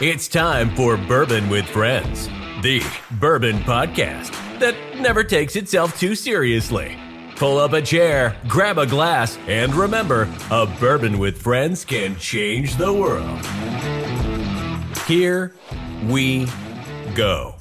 It's time for Bourbon with Friends, the bourbon podcast that never takes itself too seriously. Pull up a chair, grab a glass, and remember a bourbon with friends can change the world. Here we go.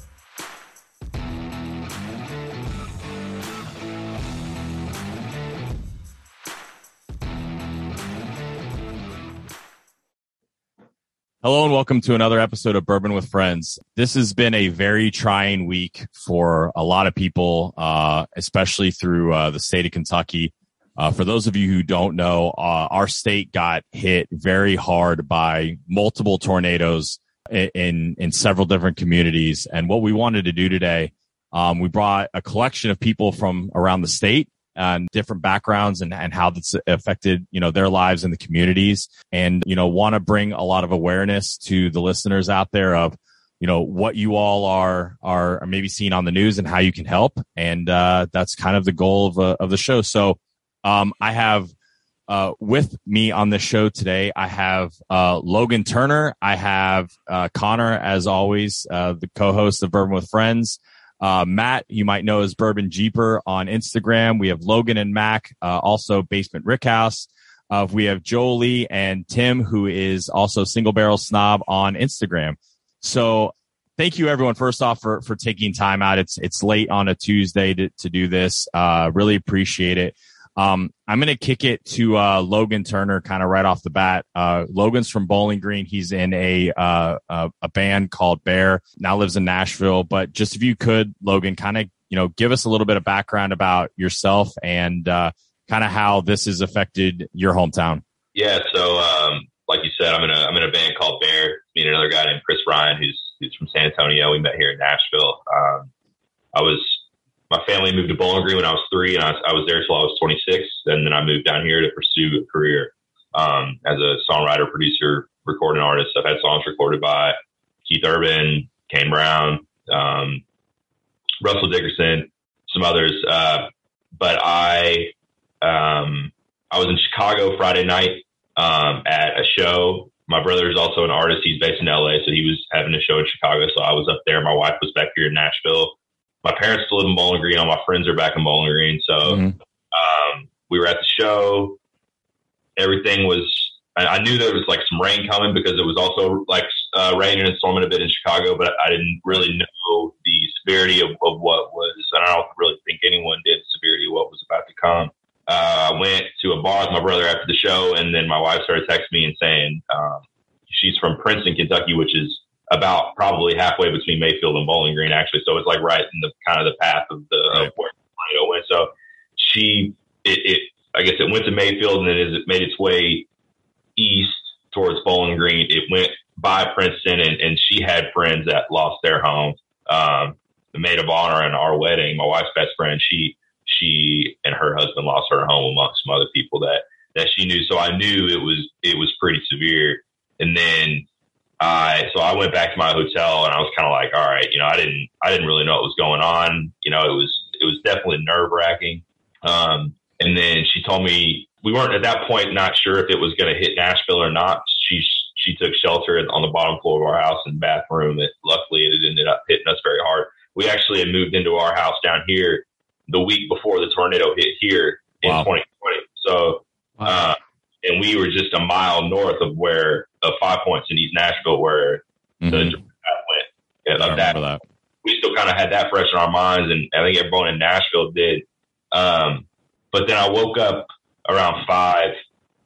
Hello and welcome to another episode of Bourbon with Friends. This has been a very trying week for a lot of people, uh, especially through uh, the state of Kentucky. Uh, for those of you who don't know, uh, our state got hit very hard by multiple tornadoes in in several different communities. And what we wanted to do today, um, we brought a collection of people from around the state and different backgrounds and, and how that's affected, you know, their lives and the communities and, you know, want to bring a lot of awareness to the listeners out there of, you know, what you all are, are, maybe seeing on the news and how you can help. And, uh, that's kind of the goal of, uh, of the show. So, um, I have, uh, with me on the show today, I have uh, Logan Turner. I have uh, Connor, as always, uh, the co-host of Bourbon with Friends. Uh, Matt, you might know as Bourbon Jeeper on Instagram. We have Logan and Mac, uh, also Basement Rickhouse. Uh, we have Jolee and Tim, who is also Single Barrel Snob on Instagram. So thank you everyone first off for, for taking time out. It's, it's late on a Tuesday to, to do this. Uh, really appreciate it. Um, I'm going to kick it to uh, Logan Turner kind of right off the bat. Uh, Logan's from Bowling Green. He's in a, uh, a, a band called BEXAR. Now lives in Nashville. But just if you could, Logan, kind of you know give us a little bit of background about yourself and uh, kind of how this has affected your hometown. Yeah. So um, like you said, I'm in a I'm in a band called BEXAR. Me and another guy named Chris Ryan, who's who's from San Antonio. We met here in Nashville. Um, I was my family moved to Bowling Green when I was three, and I was, I was there till I was 26. And then I moved down here to pursue a career um, as a songwriter, producer, recording artist. I've had songs recorded by Keith Urban, Kane Brown, um, Russell Dickerson, some others. Uh, but I um, I was in Chicago Friday night um, at a show. My brother is also an artist. He's based in LA, so he was having a show in Chicago. So I was up there. My wife was back here in Nashville my parents still live in Bowling Green. All my friends are back in Bowling Green. So mm-hmm. um, we were at the show. Everything was. I, I, knew there was like some rain coming because it was also like uh, raining and storming a bit in Chicago, but I didn't really know the severity of, of what was. And I don't really think anyone did the severity of what was about to come. Uh, I went to a bar with my brother after the show, and then my wife started texting me and saying um, she's from Princeton, Kentucky, which is about probably halfway between Mayfield and Bowling Green, actually. So it's like right in the kind of the path of the right. of where tornado went. So she, it, it, I guess it went to Mayfield and then as it made its way east towards Bowling Green, it went by Princeton and, and she had friends that lost their home. Um, the maid of honor in our wedding, my wife's best friend, she, she and her husband lost her home amongst some other people that, that she knew. So I knew it was, it was pretty severe. And then uh, so I went back to my hotel and I was kind of like, all right, you know, I didn't, I didn't really know what was going on. You know, it was, it was definitely nerve wracking. Um, and then she told me we weren't at that point not sure if it was going to hit Nashville or not. She, she took shelter on the bottom floor of our house and bathroom. It luckily it ended up hitting us very hard. We actually had moved into our house down here the week before the tornado hit here in wow. 2020. So, wow. uh, and we were just a mile north of where of Five Points in East Nashville, where mm-hmm. the went. Yeah, like that. that. We still kind of had that fresh in our minds, and I think everyone in Nashville did. Um, but then I woke up around five,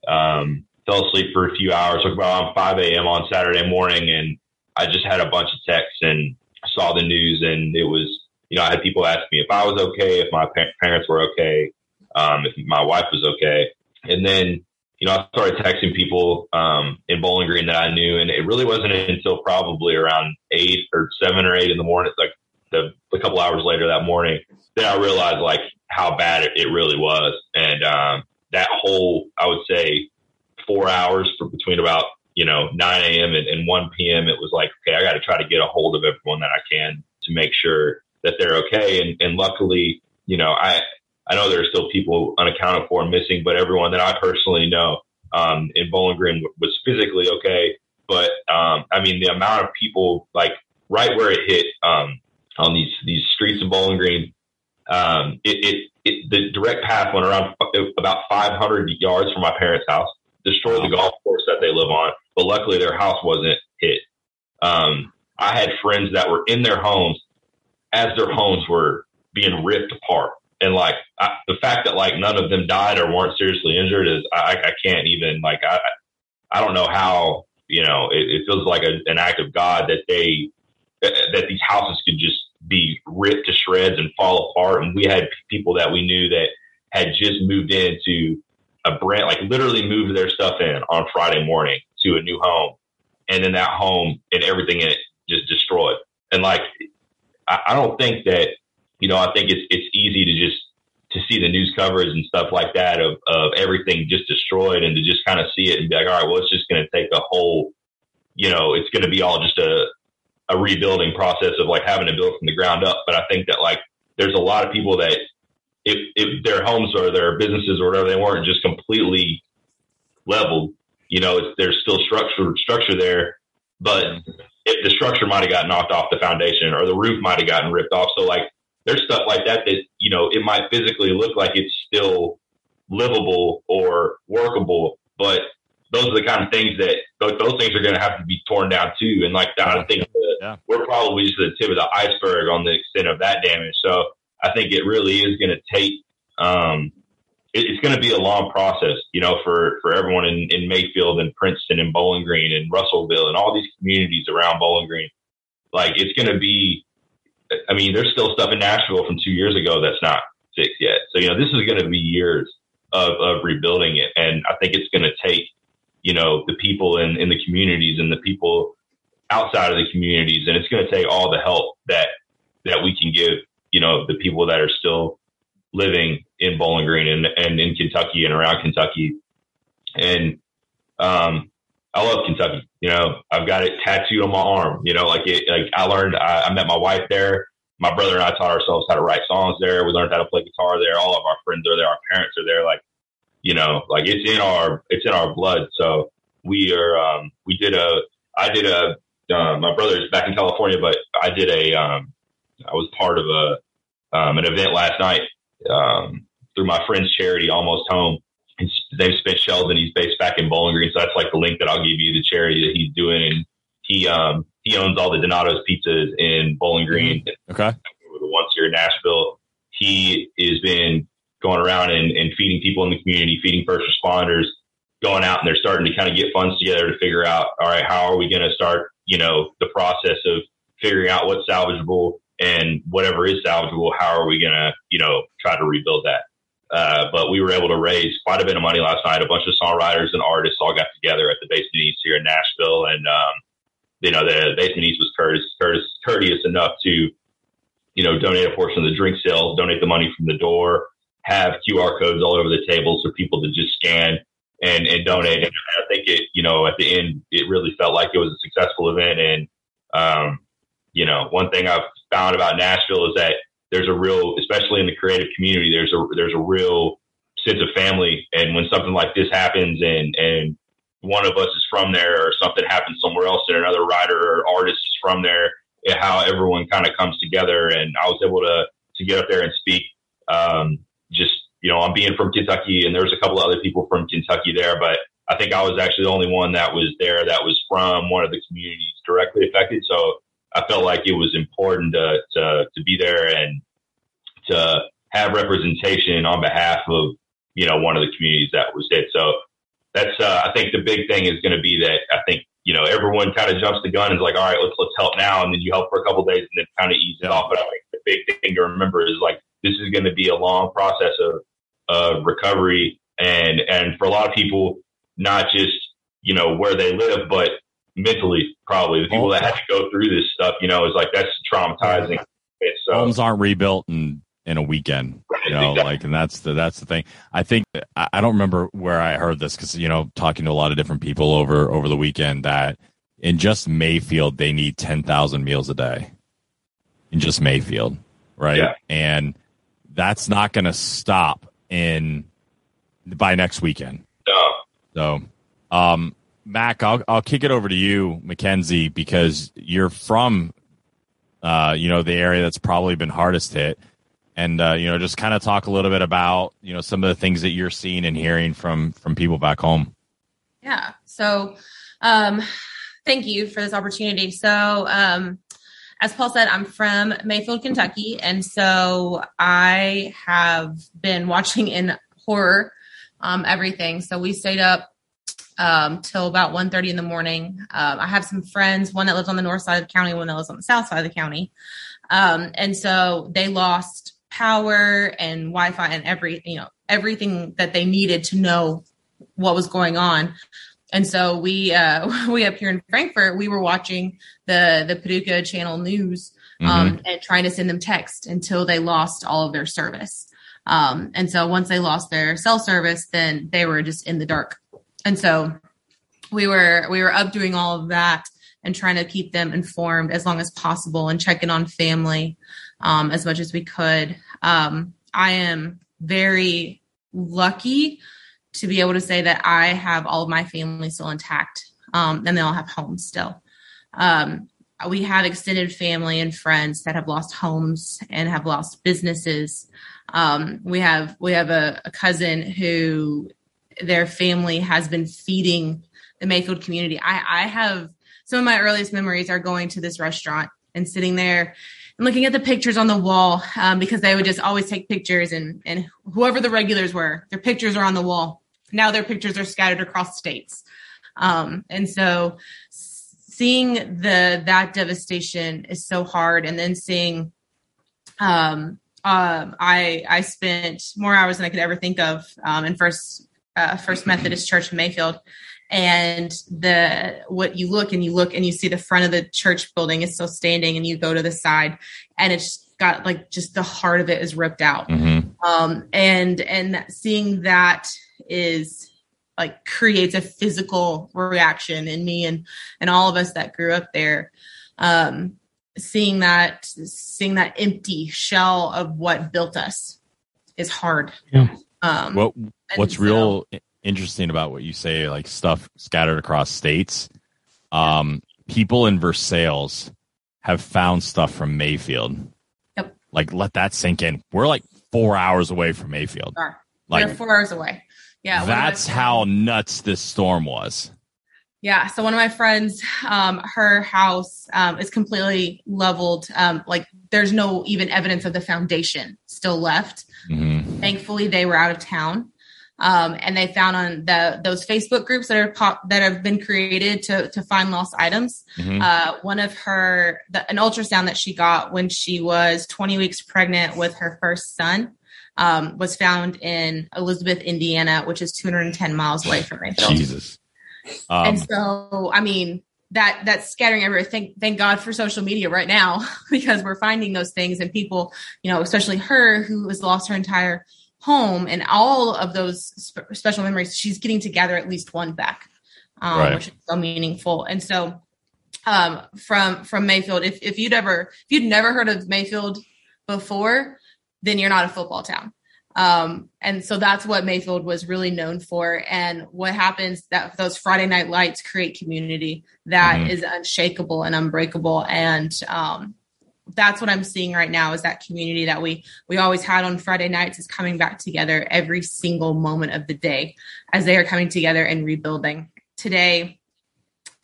um, fell asleep for a few hours, up around five a.m. on Saturday morning, and I just had a bunch of texts and saw the news, and it was, you know, I had people ask me if I was okay, if my parents were okay, um, if my wife was okay, and then you know, I started texting people um, in Bowling Green that I knew, and it really wasn't until probably around eight or seven or eight in the morning, like the, a couple hours later that morning, that I realized like how bad it, it really was. And um, that whole, I would say, four hours between about you know 9 a.m. And, and 1 p.m. It was like, okay, I got to try to get a hold of everyone that I can to make sure that they're okay. And, and luckily, you know, I I know there are still people unaccounted for and missing, but everyone that I personally know um, in Bowling Green was physically okay. But um, I mean, the amount of people like right where it hit um, on these these streets of Bowling Green, um, it, it, it the direct path went around about 500 yards from my parents' house, destroyed the golf course that they live on, but luckily their house wasn't hit. Um, I had friends that were in their homes as their homes were being ripped apart. And like I, the fact that like none of them died or weren't seriously injured is I, I can't even like I I don't know how you know it, it feels like a, an act of God that they that these houses could just be ripped to shreds and fall apart. And we had people that we knew that had just moved into a brand like literally moved their stuff in on Friday morning to a new home, and then that home and everything in it just destroyed. And like I, I don't think that you know I think it's it's easy to just to see the news coverage and stuff like that of, of everything just destroyed and to just kind of see it and be like, all right, well, it's just going to take a whole, you know, it's going to be all just a, a rebuilding process of like having to build from the ground up. But I think that like there's a lot of people that if, if their homes or their businesses or whatever, they weren't just completely leveled, you know, there's still structure, structure there, but if the structure might have got knocked off the foundation or the roof might have gotten ripped off. So like there's stuff like that that you know it might physically look like it's still livable or workable, but those are the kind of things that those, those things are going to have to be torn down too. And like that, I think yeah. we're probably just the tip of the iceberg on the extent of that damage. So I think it really is going to take. Um, it, it's going to be a long process, you know, for for everyone in, in Mayfield and Princeton and Bowling Green and Russellville and all these communities around Bowling Green. Like it's going to be I mean, there's still stuff in Nashville from two years ago that's not fixed yet. So, you know, this is going to be years of, of rebuilding it. And I think it's going to take, you know, the people in, in the communities and the people outside of the communities. And it's going to take all the help that, that we can give, you know, the people that are still living in Bowling Green and, and in Kentucky and around Kentucky. And, um, I love Kentucky. You know, I've got it tattooed on my arm. You know, like it, like I learned. I, I met my wife there. My brother and I taught ourselves how to write songs there. We learned how to play guitar there. All of our friends are there. Our parents are there. Like, you know, like it's in our it's in our blood. So we are. Um, we did a. I did a. Uh, my brother is back in California, but I did a. Um, I was part of a um, an event last night um, through my friend's charity, Almost Home his name's Spence Sheldon. He's based back in Bowling Green, so that's like the link that I'll give you, the charity that he's doing, and he um he owns all the Donato's pizzas in Bowling Green. Mm-hmm. Okay, once here in Nashville, he has been going around and, and feeding people in the community, feeding first responders, going out and they're starting to kind of get funds together to figure out, all right, how are we going to start, you know, the process of figuring out what's salvageable and whatever is salvageable, how are we going to, you know, try to rebuild that? Uh, but we were able to raise quite a bit of money last night. A bunch of songwriters and artists all got together at the Basement East here in Nashville, and um, you know the Basement East was courteous, courteous, courteous enough to, you know, donate a portion of the drink sales, donate the money from the door, have QR codes all over the tables for people to just scan and and donate. And I think it, you know, at the end, it really felt like it was a successful event. And um, you know, one thing I've found about Nashville is that there's a real, especially in the creative community, there's a there's a real sense of family. And when something like this happens, and and one of us is from there, or something happens somewhere else, and another writer or artist is from there, how everyone kind of comes together. And I was able to to get up there and speak. Um, just you know, I'm being from Kentucky, and there's a couple of other people from Kentucky there, but I think I was actually the only one that was there that was from one of the communities directly affected. So I felt like it was important to, to, to be there and to have representation on behalf of, you know, one of the communities that was hit. So that's, uh, I think the big thing is going to be that I think, you know, everyone kind of jumps the gun and is like, all right, let's, let's help now. And then you help for a couple days and then kind of ease it off. But I think the big thing to remember is like, this is going to be a long process of, of recovery. And, and for a lot of people, not just, you know, where they live, but mentally, probably the people that had to go through this stuff, you know, is like that's traumatizing. So, Homes aren't rebuilt in in a weekend, you know, exactly. like, and that's the that's the thing. I think I don't remember where I heard this because you know, talking to a lot of different people over over the weekend that in just Mayfield they need ten thousand meals a day in just Mayfield, right? Yeah. And that's not going to stop in by next weekend. No. So, um, Mac, I'll I'll kick it over to you, Mackenzie, because you're from, uh, you know, the area that's probably been hardest hit, and uh, you know, just kind of talk a little bit about you know some of the things that you're seeing and hearing from from people back home. Yeah. So, um, thank you for this opportunity. So, um, as Paul said, I'm from Mayfield, Kentucky, and so I have been watching in horror um, everything. So we stayed up um, till about 1.30 in the morning. Um, I have some friends, one that lives on the north side of the county, one that lives on the south side of the county. Um, and so they lost power and Wi-Fi and every, you know, everything that they needed to know what was going on. And so we, uh, we up here in Frankfort, we were watching the, the Paducah channel news, um, mm-hmm. and trying to send them text until they lost all of their service. Um, and so once they lost their cell service, then they were just in the dark. And so we were we were up doing all of that and trying to keep them informed as long as possible and checking on family um, as much as we could. Um, I am very lucky to be able to say that I have all of my family still intact um, and they all have homes still. Um, we have extended family and friends that have lost homes and have lost businesses. Um, we have we have a, a cousin who their family has been feeding the Mayfield community. I, I have some of my earliest memories are going to this restaurant and sitting there and looking at the pictures on the wall um, because they would just always take pictures and and whoever the regulars were, their pictures are on the wall. Now their pictures are scattered across states, um, and so seeing the that devastation is so hard, and then seeing um, um, I I spent more hours than I could ever think of um, in First uh, First Methodist Church in Mayfield, and the what you look and you look and you see the front of the church building is still standing, and you go to the side, and it's got like just the heart of it is ripped out, mm-hmm. um, and and seeing that is like creates a physical reaction in me and and all of us that grew up there. Um, seeing that seeing that empty shell of what built us is hard. Yeah. Um, what What's so, real interesting about what you say, like stuff scattered across states? Um, people in Versailles have found stuff from Mayfield. Yep. Like let that sink in. We're like four hours away from Mayfield. Like We're four hours away. Yeah. That's how nuts this storm was. Yeah. So one of my friends, um, her house um, is completely leveled. Um, like there's no even evidence of the foundation still left. Mm-hmm. Thankfully, they were out of town. Um, and they found on the those Facebook groups that are pop that have been created to to find lost items. Mm-hmm. Uh, one of her the, an ultrasound that she got when she was 20 weeks pregnant with her first son um, was found in Elizabeth, Indiana, which is 210 miles away from Mayfield. Jesus. Um, and so, I mean, that that's scattering everywhere. Thank thank God for social media right now because we're finding those things and people, you know, especially her who has lost her entire home and all of those sp- special memories. She's getting together at least one back, um, right. which is so meaningful. And so, um, from from Mayfield, if if you'd ever if you'd never heard of Mayfield before, then you're not a football town. Um, and so that's what Mayfield was really known for. And what happens that those Friday night lights create community that mm-hmm. is unshakable and unbreakable. And, um, that's what I'm seeing right now is that community that we we always had on Friday nights is coming back together every single moment of the day as they are coming together and rebuilding. Today,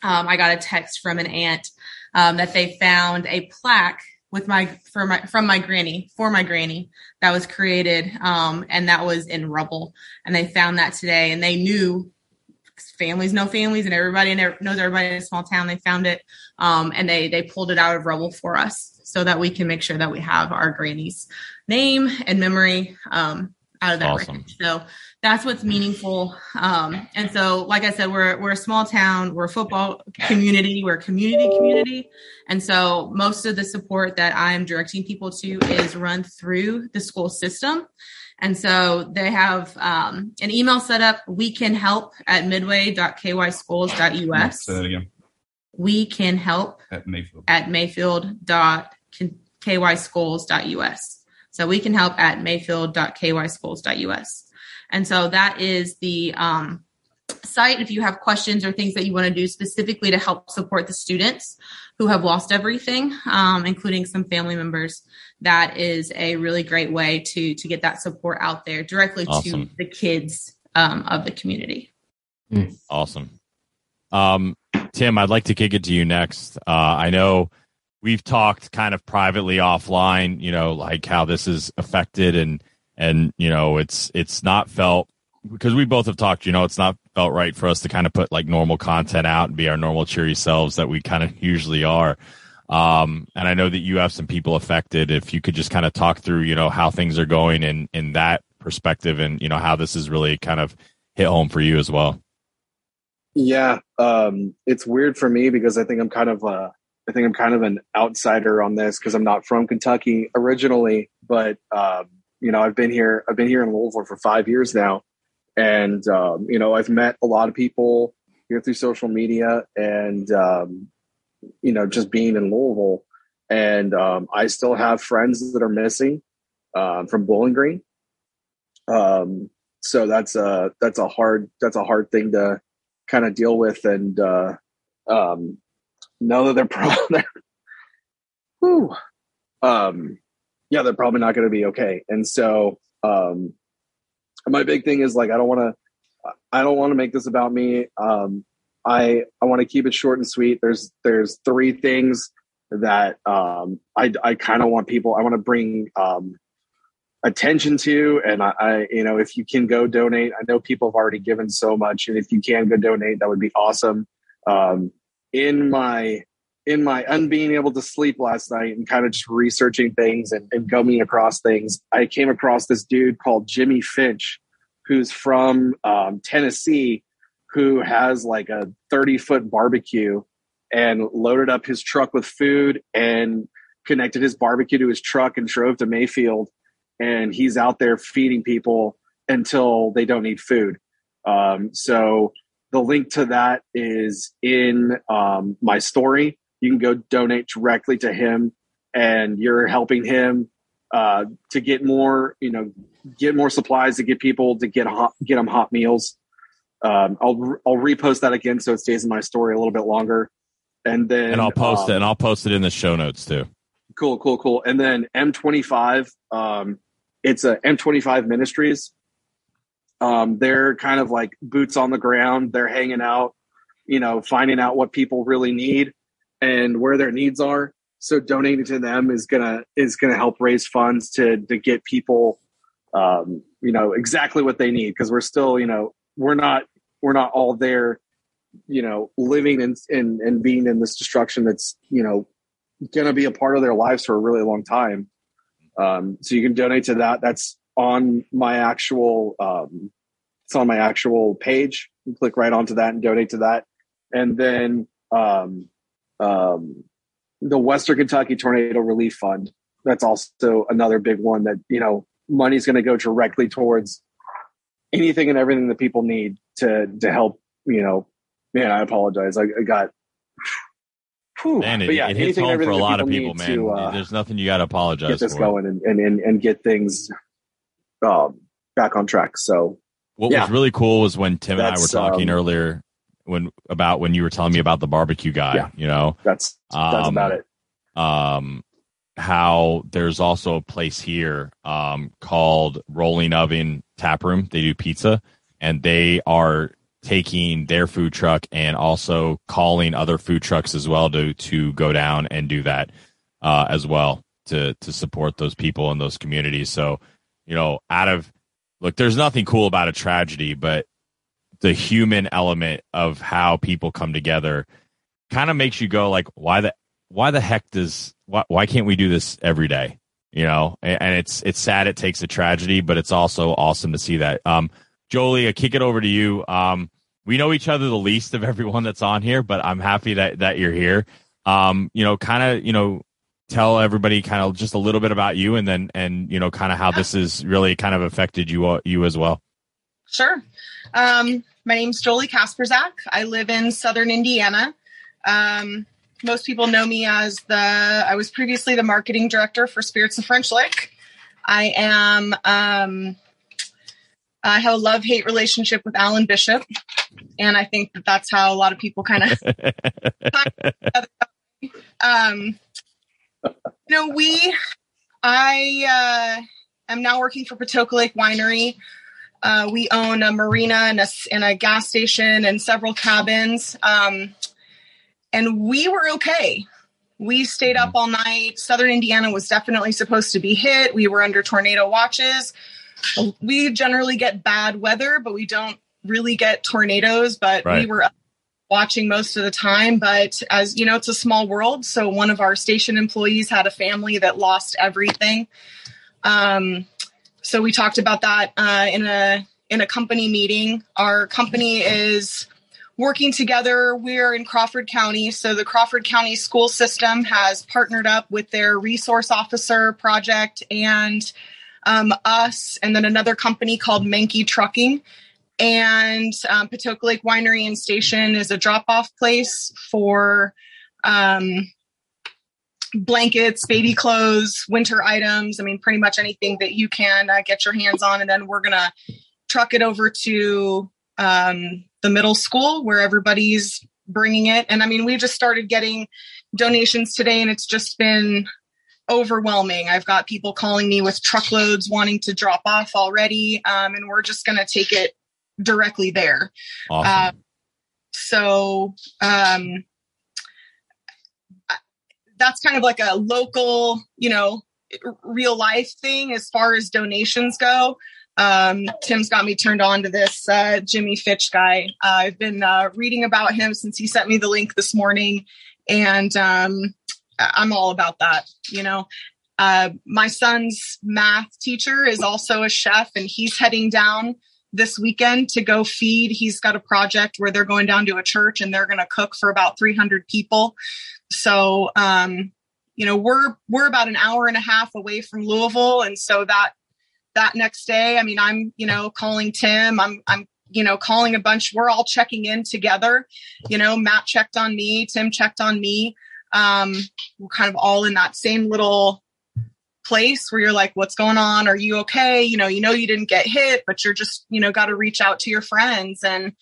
um, I got a text from an aunt um, that they found a plaque with my for my from my granny for my granny that was created um and that was in rubble and they found that today and they knew families know families and everybody knows everybody in a small town they found it um and they they pulled it out of rubble for us so that we can make sure that we have our granny's name and memory um out of that awesome. so that's what's meaningful. Um, and so, like I said, we're we're a small town, we're a football community, we're a community community, and so most of the support that I'm directing people to is run through the school system. And so they have um, an email set up. We can help at midway.kyschools.us. Say that again. We can help at Mayfield at mayfield.kyschools.us. So we can help at mayfield.kyschools.us. And so that is the um, site if you have questions or things that you want to do specifically to help support the students who have lost everything, um, including some family members. That is a really great way to to get that support out there directly awesome. to the kids um, of the community. Mm. Awesome. Um, Tim, I'd like to kick it to you next. Uh, I know we've talked kind of privately offline, you know, like how this is affected and and you know it's it's not felt because we both have talked, you know, it's not felt right for us to kind of put like normal content out and be our normal cheery selves that we kind of usually are. Um, and I know that you have some people affected. If you could just kind of talk through, you know, how things are going in in that perspective, and you know how this is really kind of hit home for you as well. Yeah, um, it's weird for me because I think I'm kind of uh, I think I'm kind of an outsider on this because I'm not from Kentucky originally, but um, you know I've been here I've been here in Louisville for five years now, and um, you know I've met a lot of people here through social media and um, you know just being in Louisville, and um, I still have friends that are missing um, from Bowling Green. Um, so that's a that's a hard that's a hard thing to kind of deal with and uh, um, know that they're probably whew, um, yeah they're probably not going to be okay. And so um, my big thing is like I don't want to I don't want to make this about me. Um, I I want to keep it short and sweet. There's there's three things that um, I I kind of want people. I want to bring um, attention to, and I, I you know if you can go donate. I know people have already given so much, and if you can go donate, that would be awesome. Um, in my in my unbeing able to sleep last night and kind of just researching things and, and coming across things, I came across this dude called Jimmy Finch, who's from um, Tennessee, who has like a 30 foot barbecue and loaded up his truck with food and connected his barbecue to his truck and drove to Mayfield. And he's out there feeding people until they don't need food. Um, so the link to that is in um, my story you can go donate directly to him and you're helping him uh, to get more, you know, get more supplies to get people to get hot, get them hot meals. Um, I'll I'll repost that again so it stays in my story a little bit longer, and then and I'll post um, it and I'll post it in the show notes too. Cool, cool, cool. And then M25, um, it's a M25 Ministries. Um, they're kind of like boots on the ground. They're hanging out, you know, finding out what people really need and where their needs are. So donating to them is gonna is gonna help raise funds to to get people, um, you know, exactly what they need because we're still, you know, we're not we're not all there, you know, living and and and being in this destruction that's you know to be a part of their lives for a really long time. Um, so you can donate to that. That's on my actual um, it's on my actual page. You click right onto that and donate to that, and then um, um, the Western Kentucky Tornado Relief Fund. That's also another big one that, you know, money's going to go directly towards anything and everything that people need to, to help, you know, man, I apologize. I, I got, whew. man, it, yeah, it hits home for a lot of people, man. To, uh, There's nothing you got to apologize Get this for. going and, and, and, and get things, um, back on track. So, what yeah. was really cool was when Tim and I were talking um, earlier when about when you were telling me about the barbecue guy. Yeah, you know, that's that's um, about it. Um, how there's also a place here um, called Rolling Oven Tap Room. They do pizza, and they are taking their food truck and also calling other food trucks as well to to go down and do that uh, as well to to support those people in those communities. So, you know, out of look, there's nothing cool about a tragedy, but the human element of how people come together kind of makes you go like why the why the heck does why, why can't we do this every day? You know? And, and, it's it's sad it takes a tragedy but it's also awesome to see that. Um jolee i kick it over to you. Um we know each other the least of everyone that's on here but i'm happy that that you're here. Um you know kind of you know tell everybody kind of just a little bit about you and then and you know kind of how this has really kind of affected you you as well sure um, my name's Jolee Kasperzak. I live in Southern Indiana. Um, most people know me as the, I was previously the marketing director for Spirits of French Lick. I am um, I have a love hate relationship with Alan Bishop, and I think that that's how a lot of people kind of. um, you know, we, I uh, am now working for Patoka Lake Winery. Uh, we own a marina and a, and a, gas station and several cabins. Um, and we were okay. We stayed up all night. Southern Indiana was definitely supposed to be hit. We were under tornado watches. We generally get bad weather, but we don't really get tornadoes. But right. we were watching most of the time. But as you know, it's a small world. So one of our station employees had a family that lost everything. Um, so we talked about that uh, in a in a company meeting. Our company is working together. We're in Crawford County, so the Crawford County school system has partnered up with their resource officer project and um, us, and then another company called Menke Trucking and um, Patoka Lake Winery and Station is a drop off place for um, blankets, baby clothes, winter items. I mean, pretty much anything that you can uh, get your hands on. And then we're going to truck it over to um, the middle school where everybody's bringing it. And I mean, we just started getting donations today and it's just been overwhelming. I've got people calling me with truckloads wanting to drop off already. Um, and we're just going to take it directly there. Awesome. Uh, so um, that's kind of like a local, you know, real life thing as far as donations go. Um, Tim's got me turned on to this uh, Jimmy Finch guy. Uh, I've been uh, reading about him since he sent me the link this morning, and um, I'm all about that. You know, uh, my son's math teacher is also a chef, and he's heading down this weekend to go feed. He's got a project where they're going down to a church and they're going to cook for about 300 people. So, um, you know, we're we're about an hour and a half away from Louisville, and so that that next day, I mean, I'm you know calling Tim. I'm I'm you know calling a bunch. We're all checking in together. You know, Matt checked on me. Tim checked on me. Um, we're kind of all in that same little place where you're like, what's going on? Are you okay? You know, you know, you didn't get hit, but you're just, you know, got to reach out to your friends. And,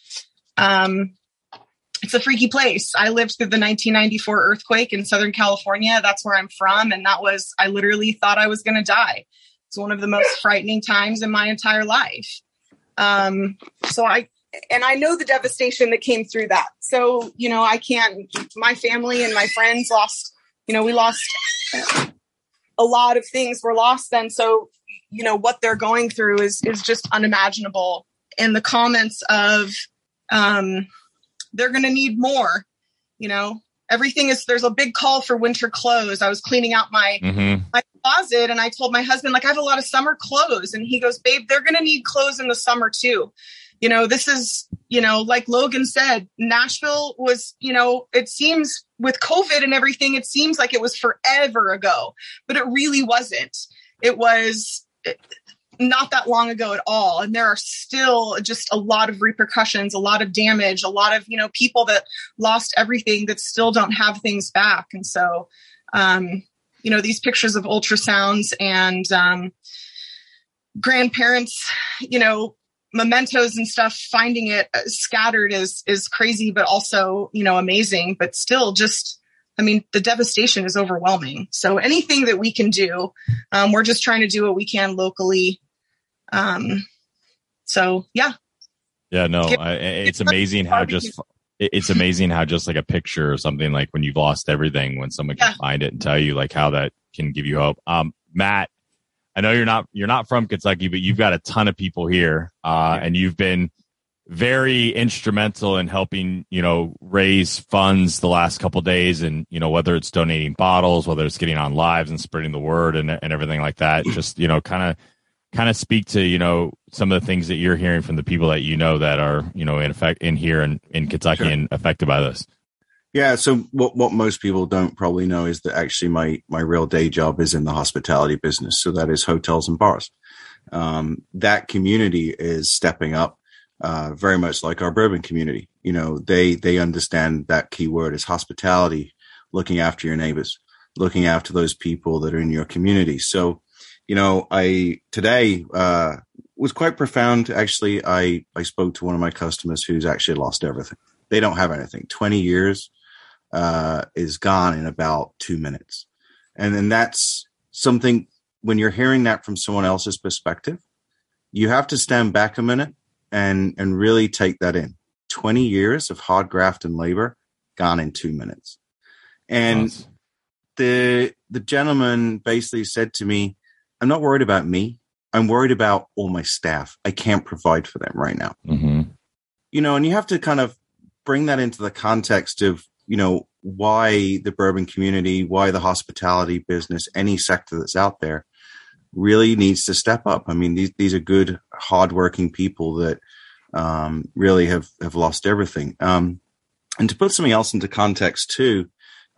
um, it's a freaky place. I lived through the 1994 earthquake in Southern California. That's where I'm from. And that was, I literally thought I was going to die. It's one of the most frightening times in my entire life. Um, so I, and I know the devastation that came through that. So, you know, I can't, my family and my friends lost, you know, we lost a lot of things were lost then. So, you know, what they're going through is is just unimaginable. And the comments of um they're gonna need more, you know. Everything is there's a big call for winter clothes. I was cleaning out my mm-hmm. my closet and I told my husband, like, I have a lot of summer clothes. And he goes, Babe, they're gonna need clothes in the summer too you know, this is, you know, like Logan said, Nashville was, you know, it seems with COVID and everything, it seems like it was forever ago, but it really wasn't. It was not that long ago at all. And there are still just a lot of repercussions, a lot of damage, a lot of, you know, people that lost everything that still don't have things back. And so, um, you know, these pictures of ultrasounds and, um, grandparents, you know, mementos and stuff finding it uh, scattered is is crazy but also you know amazing but still just i mean the devastation is overwhelming so anything that we can do um, we're just trying to do what we can locally um, so yeah yeah no I, it's amazing how just it's amazing how just like a picture or something like when you've lost everything when someone can yeah. find it and tell you like how that can give you hope um matt I know you're not you're not from Kentucky, but you've got a ton of people here, uh, and you've been very instrumental in helping you know raise funds the last couple days, and you know whether it's donating bottles, whether it's getting on lives and spreading the word and and everything like that. Just you know, kind of kind of speak to you know some of the things that you're hearing from the people that you know that are you know in effect in here and in Kentucky sure. and affected by this. Yeah. So what, what most people don't probably know is that actually my, my real day job is in the hospitality business. So that is hotels and bars. Um, that community is stepping up, uh, very much like our bourbon community. You know, they, they understand that key word is hospitality, looking after your neighbors, looking after those people that are in your community. So, you know, I, today, uh, was quite profound. Actually, I, I spoke to one of my customers who's actually lost everything. They don't have anything. 20 years uh, is gone in about two minutes. And then that's something when you're hearing that from someone else's perspective, you have to stand back a minute and, and really take that in. 20 years of hard graft and labor gone in two minutes. And nice. the, the gentleman basically said to me, I'm not worried about me. I'm worried about all my staff. I can't provide for them right now. Mm-hmm. You know, and you have to kind of bring that into the context of, you know, why the bourbon community, why the hospitality business, any sector that's out there really needs to step up. I mean, these, these are good, hardworking people that um, really have, have lost everything. Um, and to put something else into context too,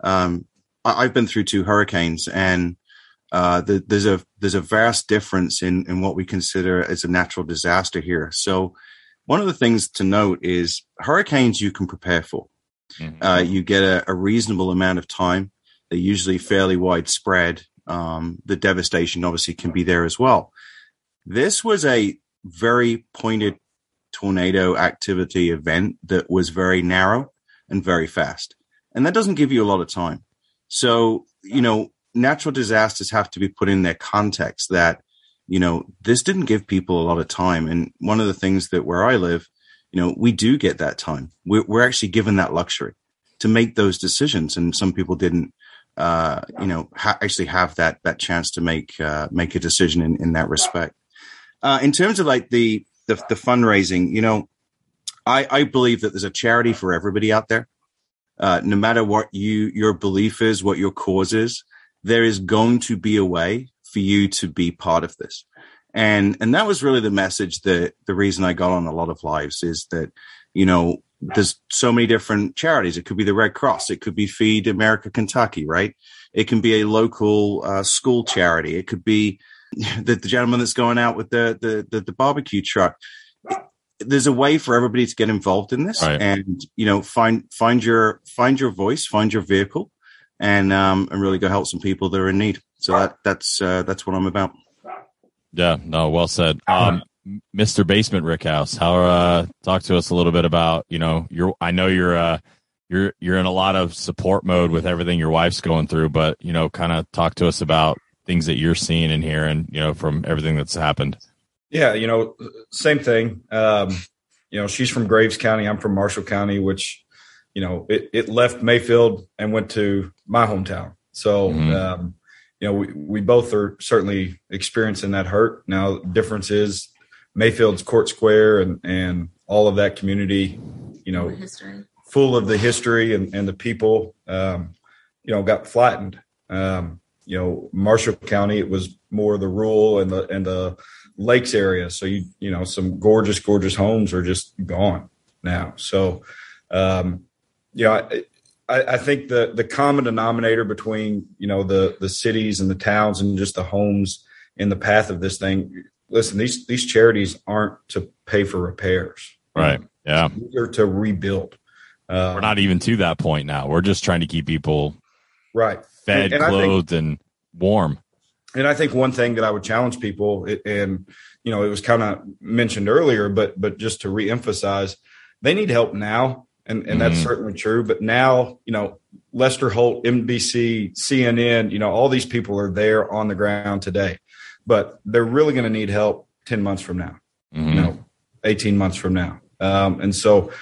um, I, have been through two hurricanes and uh, the, there's a there's a vast difference in in what we consider as a natural disaster here. So one of the things to note is hurricanes you can prepare for. Mm-hmm. Uh, you get a, a, reasonable amount of time. They're usually fairly widespread. Um, the devastation obviously can be there as well. This was a very pointed tornado activity event that was very narrow and very fast. And that doesn't give you a lot of time. So, you know, natural disasters have to be put in their context that, you know, this didn't give people a lot of time. And one of the things that where I live, you know, we do get that time. We're, we're actually given that luxury to make those decisions. And some people didn't, uh, you know, ha- actually have that, that chance to make, uh, make a decision in, in that respect. Uh, in terms of like the, the, the fundraising, you know, I, I believe that there's a charity for everybody out there. Uh, no matter what you your belief is, what your cause is, there is going to be a way for you to be part of this. And, and that was really the message that the reason I got on a lot of lives is that, you know, there's so many different charities. It could be the Red Cross. It could be Feed America Kentucky, right? It can be a local uh, school charity. It could be the, the, gentleman that's going out with the, the, the, the barbecue truck. There's a way for everybody to get involved in this right. and, you know, find, find your, find your voice, find your vehicle and um, and really go help some people that are in need. So that that's uh, that's what I'm about. Yeah, no, well said. Um, Mr. Basement Rickhouse, how uh, talk to us a little bit about you know you're I know you're uh, you're you're in a lot of support mode with everything your wife's going through, but you know, kind of talk to us about things that you're seeing and hearing, you know, from everything that's happened. Yeah, you know, same thing. Um, you know, she's from Graves County. I'm from Marshall County, which you know, it, it left Mayfield and went to my hometown. So, mm-hmm. um, you know, we, we both are certainly experiencing that hurt. Now, the difference is Mayfield's Court Square and, and all of that community, you know, full of the history and, and the people, um, you know, got flattened. Um, you know, Marshall County, it was more the rural and the, and the lakes area. So you, you know, some gorgeous, gorgeous homes are just gone now. So, um, you know, I, I think the the common denominator between you know the the cities and the towns and just the homes in the path of this thing. Listen, these these charities aren't to pay for repairs, right? Yeah, they're to rebuild. Uh, We're not even to that point now. We're just trying to keep people right, fed, and, and clothed, think, and warm. And I think one thing that I would challenge people, and you know, it was kind of mentioned earlier, but but just to reemphasize, they need help now and and that's mm-hmm. certainly true. But now, you know, Lester Holt, NBC, CNN, you know, all these people are there on the ground today, but they're really going to need help ten months from now, mm-hmm. you know, eighteen months from now. Um, and so,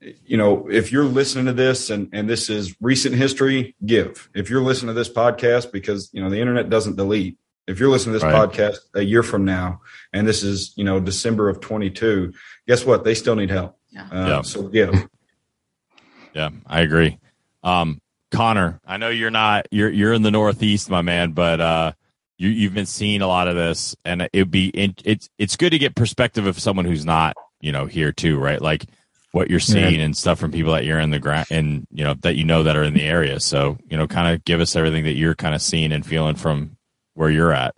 you know, if you're listening to this and and this is recent history, give. If you're listening to this podcast because you know the internet doesn't delete. If you're listening to this right. podcast a year from now, and this is you know December of 22, guess what? They still need help. Yeah. Uh, yeah. So give. Yeah, I agree. Um, Connor, I know you're not you're you're in the Northeast, my man, but uh, you you've been seeing a lot of this, and it'd be it's it's good to get perspective of someone who's not you know here too, right? Like what you're seeing yeah. and stuff from people that you're in the ground and you know that you know that are in the area. So you know, kind of give us everything that you're kind of seeing and feeling from where you're at.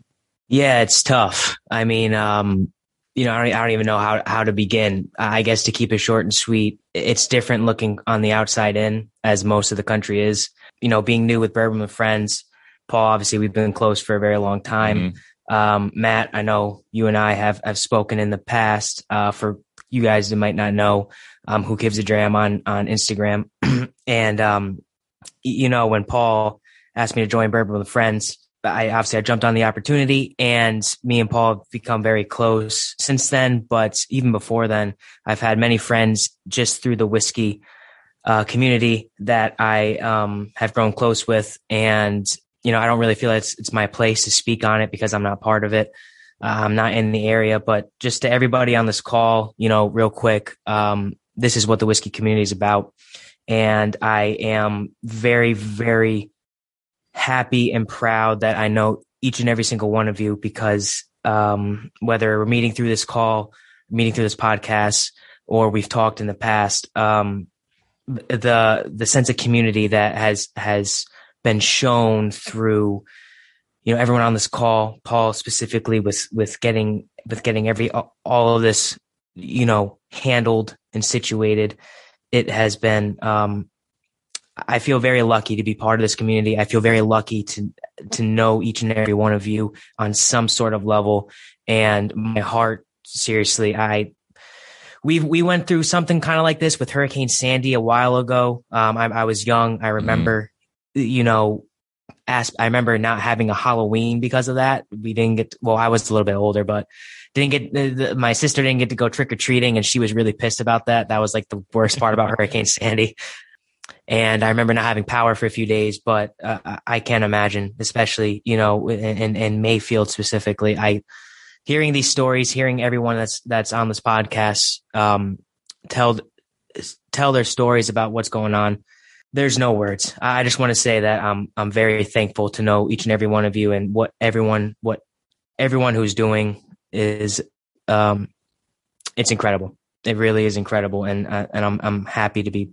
Yeah, it's tough. I mean, um, you know, I don't, I don't even know how, how to begin. I guess to keep it short and sweet, it's different looking on the outside in as most of the country is, you know, being new with bourbon with friends. Paul, obviously we've been close for a very long time. Mm-hmm. Um, Matt, I know you and I have have spoken in the past. Uh, for you guys that might not know, um, who gives a dram on on Instagram, and um, you know when Paul asked me to join Bourbon with Friends, I obviously I jumped on the opportunity, and me and Paul have become very close since then. But even before then, I've had many friends just through the whiskey uh, community that I um, have grown close with, and you know I don't really feel it's it's my place to speak on it because I'm not part of it. Uh, I'm not in the area, but just to everybody on this call, you know, real quick, um, this is what the whiskey community is about, and I am very very happy and proud that I know each and every single one of you because um, whether we're meeting through this call, meeting through this podcast, or we've talked in the past, um, the the sense of community that has has been shown through you know everyone on this call, Paul specifically with with getting with getting every all of this you know handled and situated. It has been um, I feel very lucky to be part of this community. I feel very lucky to to know each and every one of you on some sort of level. And my heart, seriously, I we we went through something kind of like this with Hurricane Sandy a while ago. Um, I, I was young. I remember, mm-hmm. you know, ask, I remember not having a Halloween because of that. We didn't get. Well, I was a little bit older, but didn't get the, the, my sister didn't get to go trick or treating, and she was really pissed about that. That was like the worst part about Hurricane Sandy. And I remember not having power for a few days, but uh, I can't imagine, especially, you know, in, in Mayfield specifically, I, hearing these stories, hearing everyone that's, that's on this podcast, um, tell, tell their stories about what's going on. There's no words. I just want to say that I'm, I'm very thankful to know each and every one of you and what everyone, what everyone who's doing is, um, it's incredible. It really is incredible. And, uh, and I'm, I'm happy to be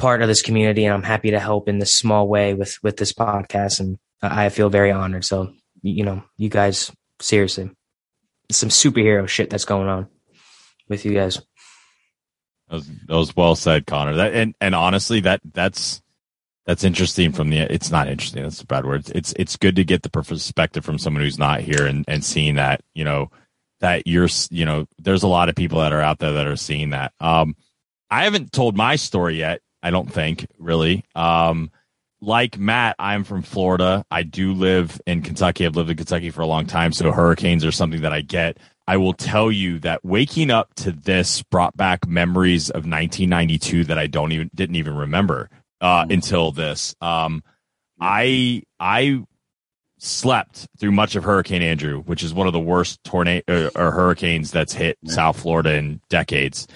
part of this community and I'm happy to help in this small way with with this podcast and I feel very honored. So, you know, you guys seriously some superhero shit that's going on with you guys. That was, that was well said, Connor. That and and honestly, that that's that's interesting from the. It's not interesting. That's a bad word. It's it's good to get the perspective from someone who's not here and and seeing that you know that you're you know there's a lot of people that are out there that are seeing that. Um, I haven't told my story yet. I don't think really. Um, like Matt, I'm from Florida. I do live in Kentucky. I've lived in Kentucky for a long time, so hurricanes are something that I get. I will tell you that waking up to this brought back memories of 1992 that I don't even didn't even remember uh, mm-hmm. until this. Um, I I slept through much of Hurricane Andrew, which is one of the worst tornado uh, or hurricanes that's hit South Florida in decades.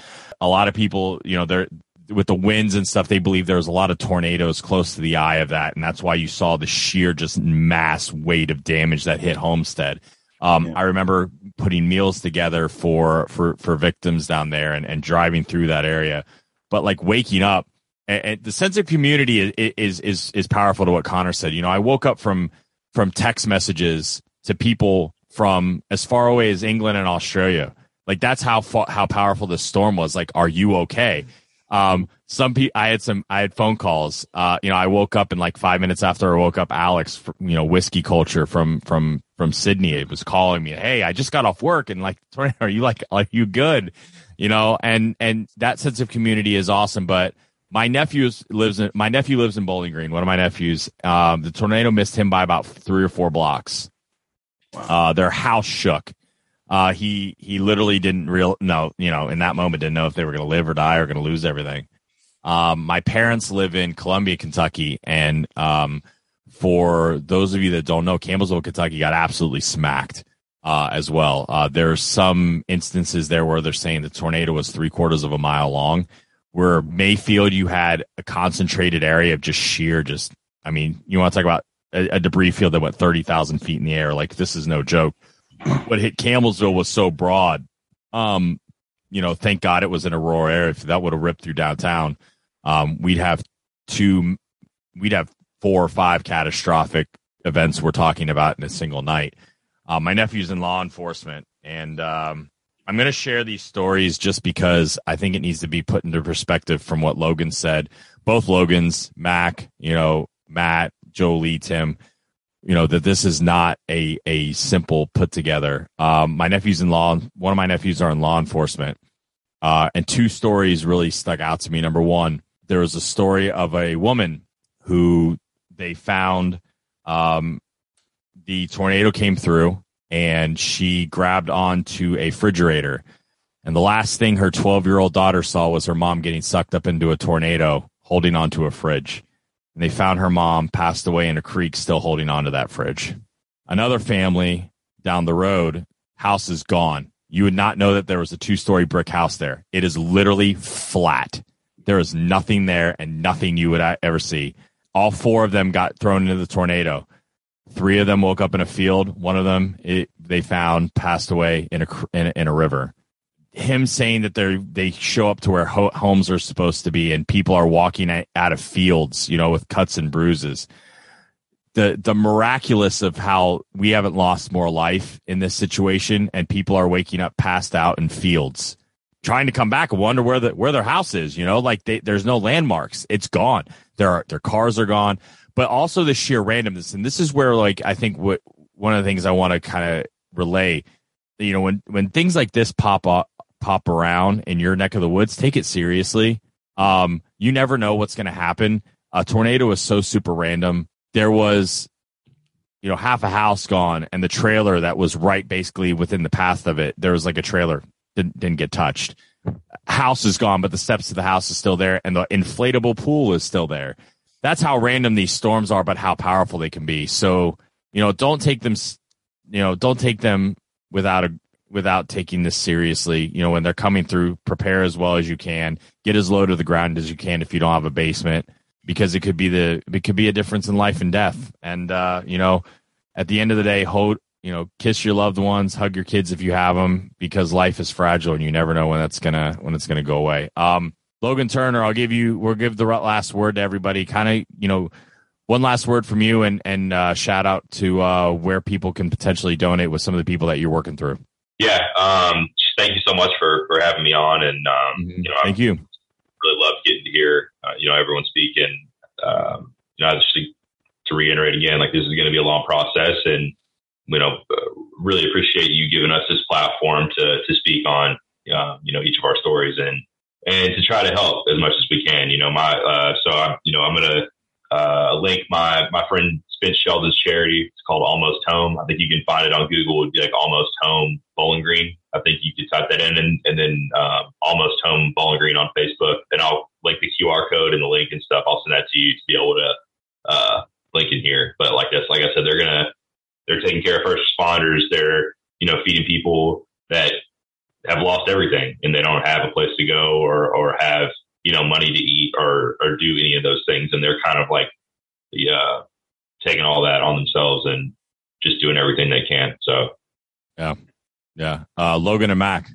A lot of people, you know, they're with the winds and stuff, they believe there was a lot of tornadoes close to the eye of that, and that's why you saw the sheer just mass weight of damage that hit Homestead. Um, yeah. I remember putting meals together for for for victims down there and, and driving through that area, but like waking up and, and the sense of community is, is is is powerful to what Connor said. You know, I woke up from from text messages to people from as far away as England and Australia. Like that's how how powerful this storm was. Like, are you okay? Um, some people, I had some, I had phone calls. Uh, you know, I woke up and like five minutes after I woke up, Alex, from, you know, whiskey culture from, from, from Sydney, it was calling me, Hey, I just got off work and like, are you like, are you good? You know, and, and that sense of community is awesome. But my nephew lives in, my nephew lives in Bowling Green. One of my nephews, um, the tornado missed him by about three or four blocks. Wow. Uh, their house shook uh, he he literally didn't real no you know in that moment didn't know if they were going to live or die or going to lose everything. Um, my parents live in Columbia, Kentucky, and um, for those of you that don't know, Campbellsville, Kentucky got absolutely smacked uh, as well. Uh, there's some instances there where they're saying the tornado was three quarters of a mile long. Where Mayfield, you had a concentrated area of just sheer, just I mean, you want to talk about a, a debris field that went thirty thousand feet in the air? Like this is no joke what hit Campbellsville was so broad. Um, you know, thank God it was in Aurora area. If that would have ripped through downtown, um, we'd have two, we'd have four or five catastrophic events we're talking about in a single night. Uh, my nephew's in law enforcement, and um, I'm going to share these stories just because I think it needs to be put into perspective from what Logan said. Both Logans, Mac, you know, Matt, Jolee, Tim, you know that this is not a a simple put together. Um, my nephew's in law. One of my nephews are in law enforcement, uh, and two stories really stuck out to me. Number one, there was a story of a woman who they found. Um, the tornado came through, and she grabbed onto a refrigerator. And the last thing her 12 year old daughter saw was her mom getting sucked up into a tornado, holding onto a fridge and they found her mom passed away in a creek still holding onto that fridge. Another family down the road, house is gone. You would not know that there was a two story brick house there. It is literally flat. There is nothing there and nothing you would ever see. All four of them got thrown into the tornado. Three of them woke up in a field. One of them it, they found passed away in a, in a, in a river him saying that they they show up to where ho- homes are supposed to be and people are walking out of fields, you know, with cuts and bruises. The the miraculous of how we haven't lost more life in this situation and people are waking up passed out in fields trying to come back and wonder where the where their house is, you know, like they, there's no landmarks. It's gone. Their their cars are gone, but also the sheer randomness and this is where like I think what one of the things I want to kind of relay you know when when things like this pop up pop around in your neck of the woods, take it seriously. Um, you never know what's going to happen. A tornado is so super random. There was, you know, half a house gone, and the trailer that was right basically within the path of it, there was like a trailer didn't, didn't get touched. House is gone, but the steps to the house is still there, and the inflatable pool is still there. That's how random these storms are, but how powerful they can be. So, you know, don't take them, you know, don't take them without a without taking this seriously. You know, when they're coming through, prepare as well as you can. Get as low to the ground as you can if you don't have a basement, because it could be the it could be a difference in life and death. And uh, you know, at the end of the day, hold you know, kiss your loved ones, hug your kids if you have them, because life is fragile and you never know when that's gonna when it's gonna go away. Um, Logan Turner, I'll give you we'll give the last word to everybody. Kind of you know one last word from you and and uh, shout out to uh, where people can potentially donate with some of the people that you're working through yeah, um, thank you so much for, for having me on. And, um, mm-hmm. you know, thank you. Really love getting to hear, uh, you know, everyone speak. And, um, you know, just to, to reiterate again, like this is going to be a long process and, you know, uh, really appreciate you giving us this platform to, to speak on, uh, you know, each of our stories and, and to try to help as much as we can. You know, my, uh, so I'm, you know, I'm going to, uh, link my, my friend Spence Sheldon's charity. It's called Almost Home. I think you can find it on Google. It'd be like Almost Home Bowling Green. I think you could type that in and, and then um, Almost Home Bowling Green on Facebook. And I'll link the QR code and the link and stuff. I'll send that to you to be able to uh, link in here. But like this, like I said, they're gonna they're taking care of first responders. They're you know feeding people that have lost everything and they don't have a place to go or or have you know money to eat or or do any of those things. And they're kind of like the uh, taking all that on themselves and just doing everything they can. So, yeah, yeah. Uh, Logan and Mac.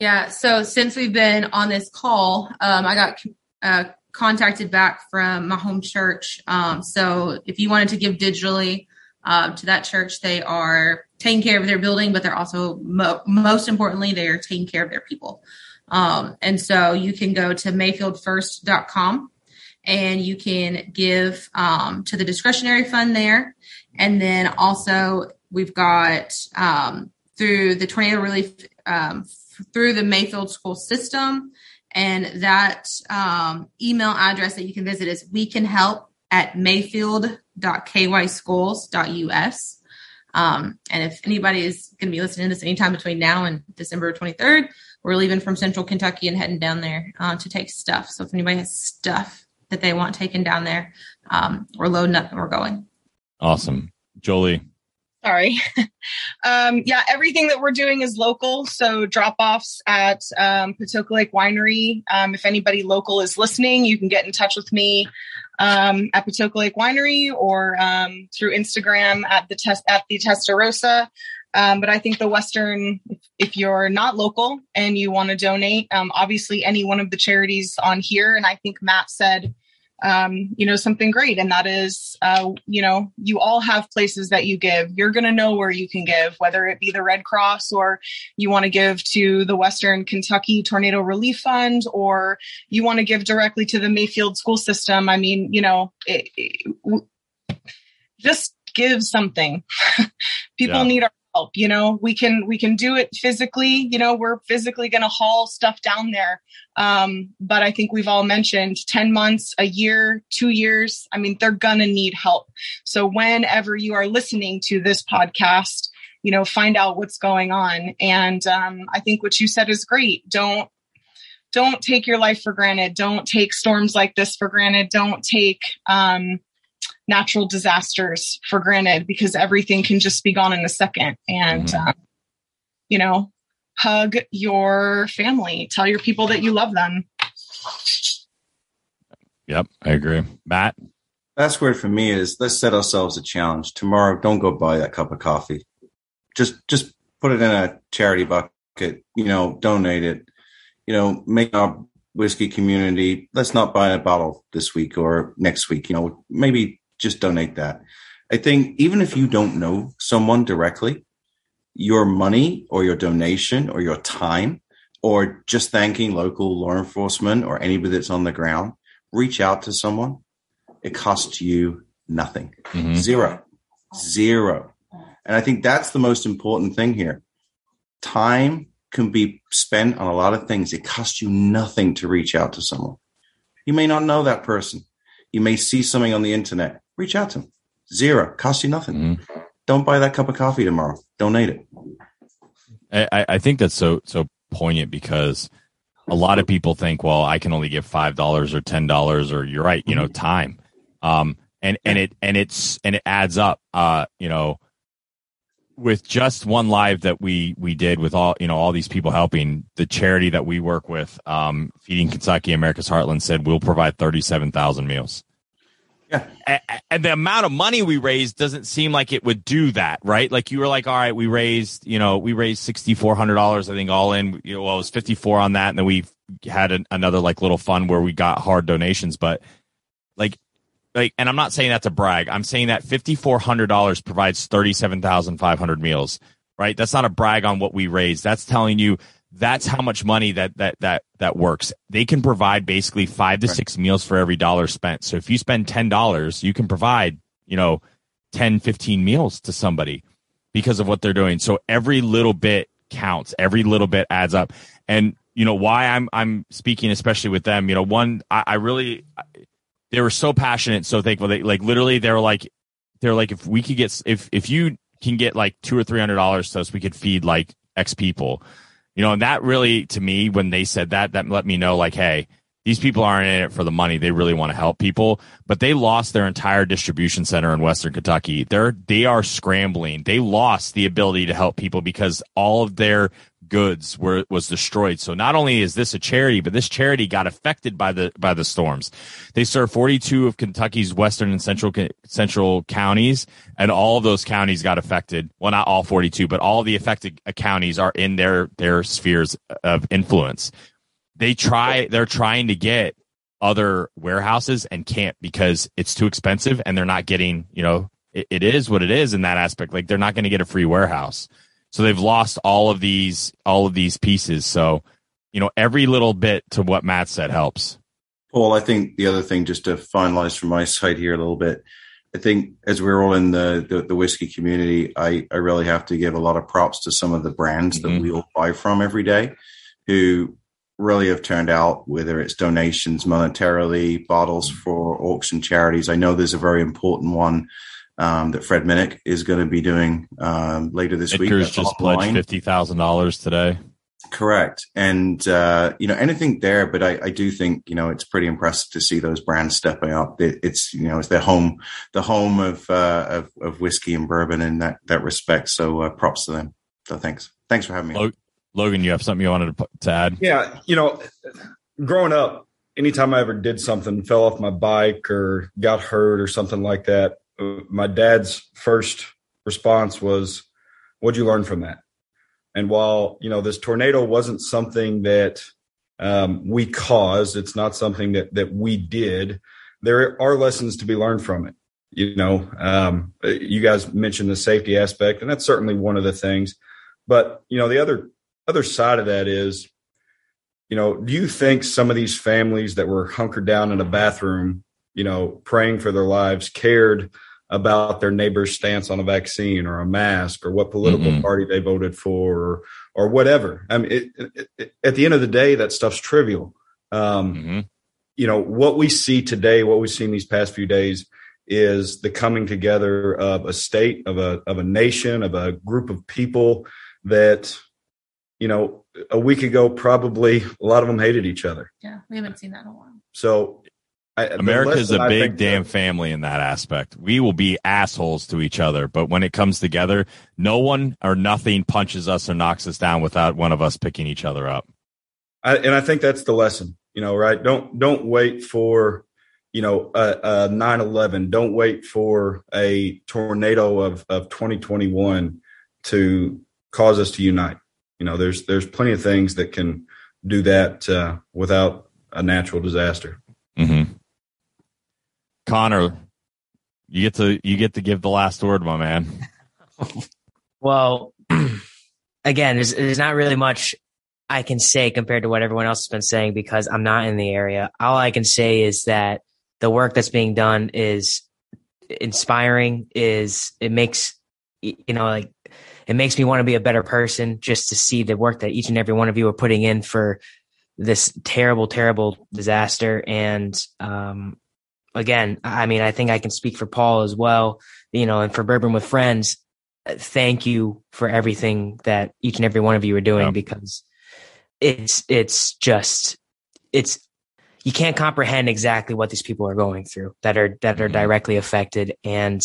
Yeah. So since we've been on this call, um, I got uh, contacted back from my home church. Um, so if you wanted to give digitally uh, to that church, they are taking care of their building, but they're also mo- most importantly, they are taking care of their people. Um, and so you can go to mayfieldfirst.com and you can give um, to the discretionary fund there. And then also we've got um, through the tornado relief um, through the Mayfield school system. And that um, email address that you can visit is we can help at mayfield.kyschools.us. Um, and if anybody is going to be listening to this anytime between now and December 23rd, we're leaving from central Kentucky and heading down there uh, to take stuff. So if anybody has stuff that they want taken down there. Um, we're loading up and we're going. Awesome. Jolee. Sorry. um, yeah, everything that we're doing is local. So drop offs at um, Patoka Lake Winery. Um, if anybody local is listening, you can get in touch with me um, at Patoka Lake Winery or um, through Instagram at the test at the Testarossa. Um, but I think the Western, if you're not local and you want to donate, um, obviously any one of the charities on here. And I think Matt said, um, you know, something great. And that is, uh, you know, you all have places that you give. You're going to know where you can give, whether it be the Red Cross or you want to give to the Western Kentucky Tornado Relief Fund or you want to give directly to the Mayfield school system. I mean, you know, it, it, just give something. People yeah. need our help. You know, we can we can do it physically. You know, we're physically going to haul stuff down there. Um, but I think we've all mentioned ten months, a year, two years. I mean, they're gonna need help. So whenever you are listening to this podcast, you know, find out what's going on. And um, I think what you said is great. Don't don't take your life for granted. Don't take storms like this for granted. Don't take um, natural disasters for granted because everything can just be gone in a second. And, mm-hmm. uh, you know, hug your family, tell your people that you love them. Yep, I agree. Matt? Last word for me is let's set ourselves a challenge. Tomorrow, don't go buy that cup of coffee. Just just put it in a charity bucket, you know, donate it. You know, make our whiskey community. Let's not buy a bottle this week or next week. You know, maybe just donate that. I think even if you don't know someone directly, your money or your donation or your time or just thanking local law enforcement or anybody that's on the ground, reach out to someone. It costs you nothing. Mm-hmm. Zero. Zero. And I think that's the most important thing here. Time can be spent on a lot of things. It costs you nothing to reach out to someone. You may not know that person. You may see something on the internet reach out to them. Zero, cost you nothing. Mm-hmm. Don't buy that cup of coffee tomorrow. Donate it. I, I think that's so so poignant because a lot of people think, well, I can only give five dollars or ten dollars, or you're right, you know, mm-hmm. time. Um, and and it and it's and it adds up. Uh, you know, with just one live that we we did with all you know all these people helping the charity that we work with, um, feeding Kentucky America's Heartland said we'll provide thirty seven thousand meals. Yeah. And the amount of money we raised doesn't seem like it would do that, right? Like you were like, all right, we raised, you know, we raised $6,400, I think all in, you know, well, it was 54 on that. And then we had an, another like little fund where we got hard donations, but like, like, and I'm not saying that to brag. I'm saying that $5,400 provides 37,500 meals, right? That's not a brag on what we raised. That's telling you that's how much money that that that that works. They can provide basically five to right. six meals for every dollar spent. So if you spend ten dollars, you can provide, you know, 10, 15 meals to somebody because of what they're doing. So every little bit counts. Every little bit adds up. And you know why I'm I'm speaking especially with them. You know, one I, I really they were so passionate, so thankful. They like literally they were like they're like if we could get if if you can get like two or three hundred dollars to us, we could feed like X people you know, and that really, to me, when they said that, that let me know, like, hey, these people aren't in it for the money. They really want to help people, but they lost their entire distribution center in Western Kentucky. They're, they are scrambling. They lost the ability to help people because all of their goods were was destroyed. So not only is this a charity, but this charity got affected by the by the storms. They serve 42 of Kentucky's western and central central counties, and all those counties got affected. Well, not all 42, but all the affected uh, counties are in their their spheres of influence. They try they're trying to get other warehouses and can't because it's too expensive and they're not getting, you know, it, it is what it is in that aspect. Like they're not going to get a free warehouse. So they've lost all of these all of these pieces. So, you know, every little bit to what Matt said helps. Paul, I think the other thing, just to finalize from my side here a little bit, I think as we're all in the, the, the whiskey community, I, I really have to give a lot of props to some of the brands mm-hmm. that we all buy from every day who really have turned out, whether it's donations monetarily, bottles for auction charities. I know there's a very important one um, that Fred Minnick is going to be doing um, later this week. That's just pledged fifty thousand dollars today. Correct, and uh, you know anything there, but I, I, do think you know it's pretty impressive to see those brands stepping up. It, it's you know it's their home, the home of, uh, of, of whiskey and bourbon in that that respect. So uh, props to them. So thanks, thanks for having me. Logan, you have something you wanted to, to add? Yeah, you know, growing up, anytime I ever did something, fell off my bike or got hurt or something like that, my dad's first response was, "What'd you learn from that?" And while you know this tornado wasn't something that um, we caused, it's not something that that we did. There are lessons to be learned from it. You know, um, you guys mentioned the safety aspect, and that's certainly one of the things. But you know, the other other side of that is, you know, do you think some of these families that were hunkered down in a bathroom, you know, praying for their lives, cared about their neighbor's stance on a vaccine or a mask or what political mm-hmm. party they voted for or, or whatever. I mean, it, it, it, at the end of the day, that stuff's trivial. Um, mm-hmm. You know, what we see today, what we've seen these past few days is the coming together of a state, of a, of a nation, of a group of people that, you know, a week ago, probably a lot of them hated each other. Yeah, we haven't seen that in a while. So America is a big damn that, family in that aspect. We will be assholes to each other, but when it comes together, no one or nothing punches us or knocks us down without one of us picking each other up. I, and I think that's the lesson, you know, right? Don't don't wait for, you know, a, a 9/11. Don't wait for a tornado of of 2021 to cause us to unite. You know, there's there's plenty of things that can do that uh, without a natural disaster. Mm-hmm. Connor, you get to you get to give the last word, my man. well, again, there's, there's not really much I can say compared to what everyone else has been saying because I'm not in the area. All I can say is that the work that's being done is inspiring. Is it makes you know like it makes me want to be a better person just to see the work that each and every one of you are putting in for this terrible, terrible disaster. And um, again, I mean, I think I can speak for Paul as well, you know, and for Bourbon with Friends. Thank you for everything that each and every one of you are doing yeah. because it's it's just it's you can't comprehend exactly what these people are going through that are that are mm-hmm. directly affected and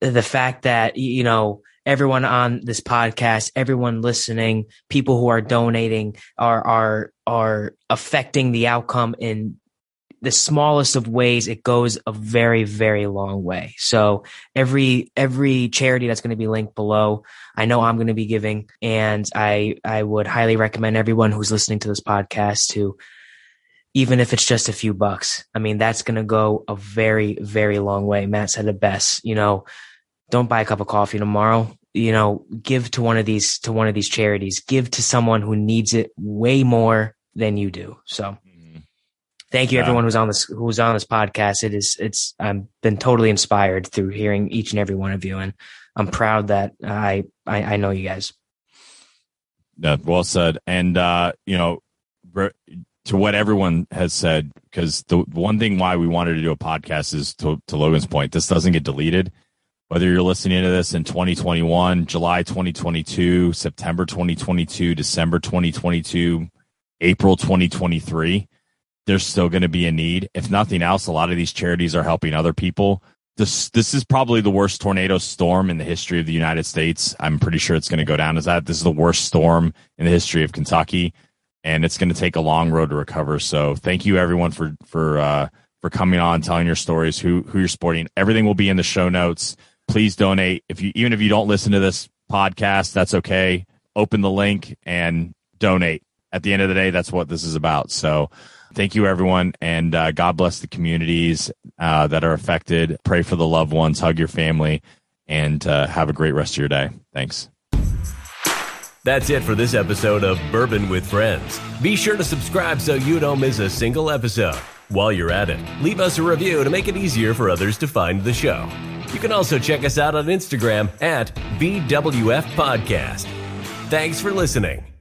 the fact that you know everyone on this podcast, everyone listening, people who are donating are are are affecting the outcome in the smallest of ways it goes a very very long way. So every every charity that's going to be linked below i know i'm going to be giving and i i would highly recommend everyone who's listening to this podcast to even if it's just a few bucks i mean that's going to go a very very long way. Matt said it best you know don't buy a cup of coffee tomorrow. You know give to one of these to one of these charities. Give to someone who needs it way more than you do. So thank you everyone who's on this who's on this podcast. It is it's I've been totally inspired through hearing each and every one of you, and I'm proud that I I, I know you guys. Yeah, well said. And uh, you know, to what everyone has said, because the one thing why we wanted to do a podcast is to, to Logan's point, this doesn't get deleted. Whether you're listening to this in 2021, July 2022, September 2022, December 2022, April 2023, there's still going to be a need. If nothing else, a lot of these charities are helping other people. This this is probably the worst tornado storm in the history of the United States. I'm pretty sure it's going to go down as that. This is the worst storm in the history of Kentucky, and it's going to take a long road to recover. So, thank you everyone for for uh, for coming on, telling your stories, who who you're supporting. Everything will be in the show notes. Please donate. If you even if you don't listen to this podcast, that's okay. Open the link and donate. At the end of the day, that's what this is about. So Thank you, everyone, and uh, God bless the communities uh, that are affected. Pray for the loved ones, hug your family, and uh, have a great rest of your day. Thanks. That's it for this episode of Bourbon with Friends. Be sure to subscribe so you don't miss a single episode. While you're at it, leave us a review to make it easier for others to find the show. You can also check us out on Instagram at BWF Podcast. Thanks for listening.